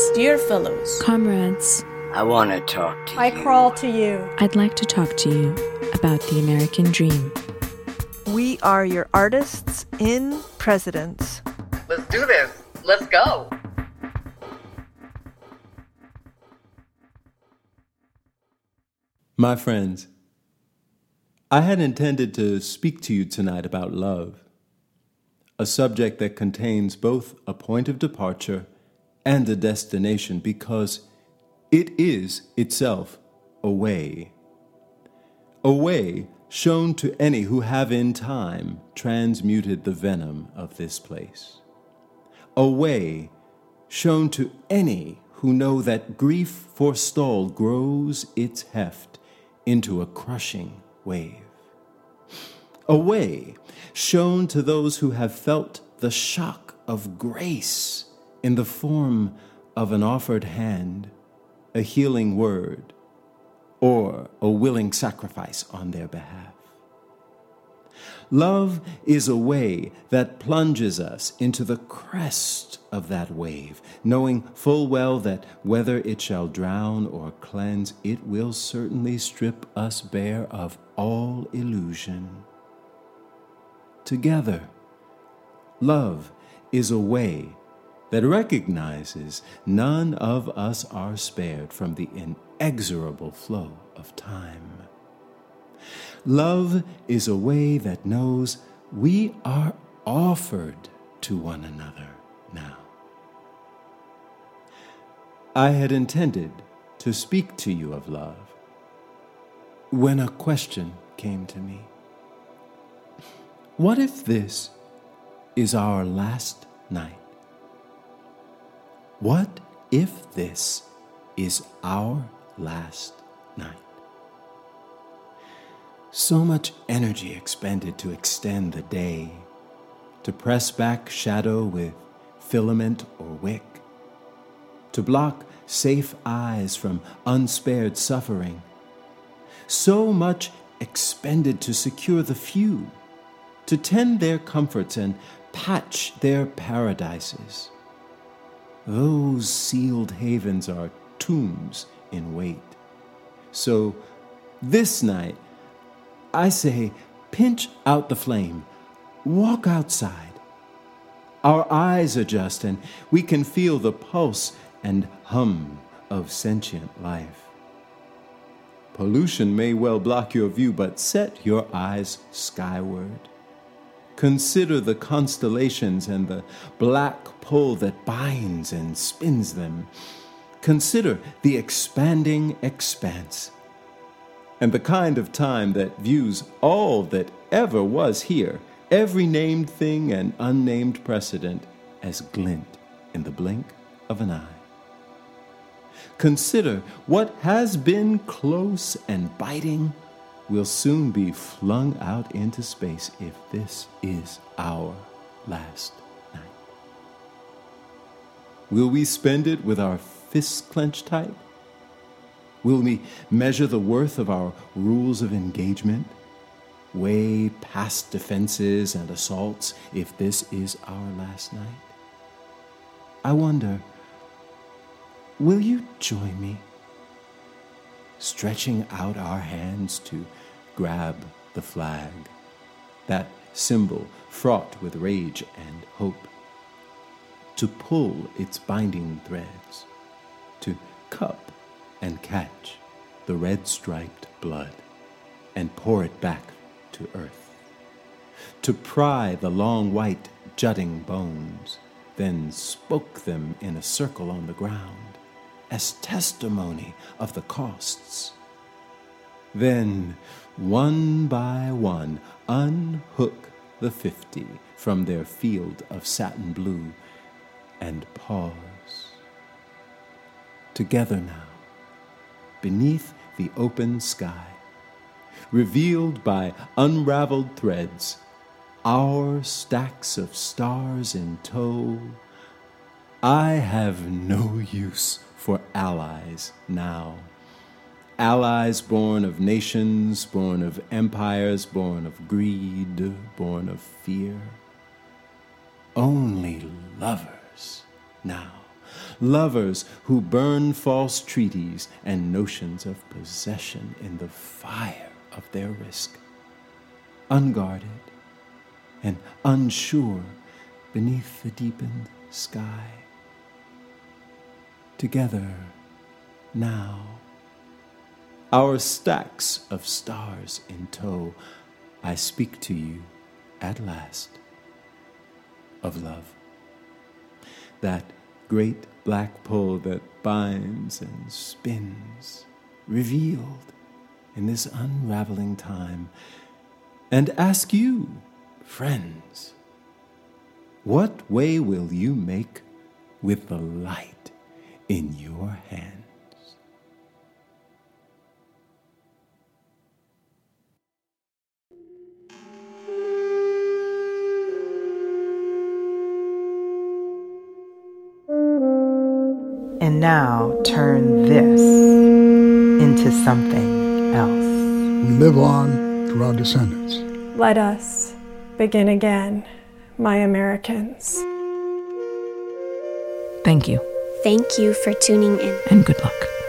Friends, Dear fellows, comrades, I want to talk to I you. crawl to you. I'd like to talk to you about the American dream. We are your artists in presidents. Let's do this. Let's go. My friends, I had intended to speak to you tonight about love, a subject that contains both a point of departure and a destination because it is itself a way. A way shown to any who have in time transmuted the venom of this place. A way shown to any who know that grief forestalled grows its heft into a crushing wave. A way shown to those who have felt the shock of grace in the form of an offered hand, a healing word, or a willing sacrifice on their behalf. Love is a way that plunges us into the crest of that wave, knowing full well that whether it shall drown or cleanse, it will certainly strip us bare of all illusion. Together, love is a way that recognizes none of us are spared from the inexorable flow of time. Love is a way that knows we are offered to one another now. I had intended to speak to you of love when a question came to me. What if this is our last night? What if this is our last night? So much energy expended to extend the day, to press back shadow with filament or wick, to block safe eyes from unspared suffering. So much expended to secure the few, to tend their comforts and patch their paradises. Those sealed havens are tombs in wait. So this night, I say, pinch out the flame, walk outside. Our eyes adjust, and we can feel the pulse and hum of sentient life. Pollution may well block your view, but set your eyes skyward. Consider the constellations and the black pull that binds and spins them. Consider the expanding expanse and the kind of time that views all that ever was here, every named thing and unnamed precedent, as glint in the blink of an eye. Consider what has been close and biting will soon be flung out into space if this is our last night. Will we spend it with our fists clenched tight? Will we measure the worth of our rules of engagement? Weigh past defenses and assaults if this is our last night? I wonder, will you join me? Stretching out our hands to grab the flag, that symbol fraught with rage and hope, to pull its binding threads, to cup and catch the red striped blood and pour it back to earth, to pry the long white jutting bones, then spoke them in a circle on the ground as testimony of the costs. Then, one by one, unhook the fifty from their field of satin blue and pause. Together now, beneath the open sky, revealed by unraveled threads, our stacks of stars in tow. I have no use for allies now. Allies born of nations, born of empires, born of greed, born of fear. Only lovers now, lovers who burn false treaties and notions of possession in the fire of their risk, unguarded and unsure beneath the deepened sky. Together now, our stacks of stars in tow, I speak to you at last of love. That great black pull that binds and spins, revealed in this unraveling time, and ask you, friends, what way will you make with the light in your hands? And now turn this into something else. We live on through our descendants. Let us begin again, my Americans. Thank you, Thank you for tuning in. and good luck.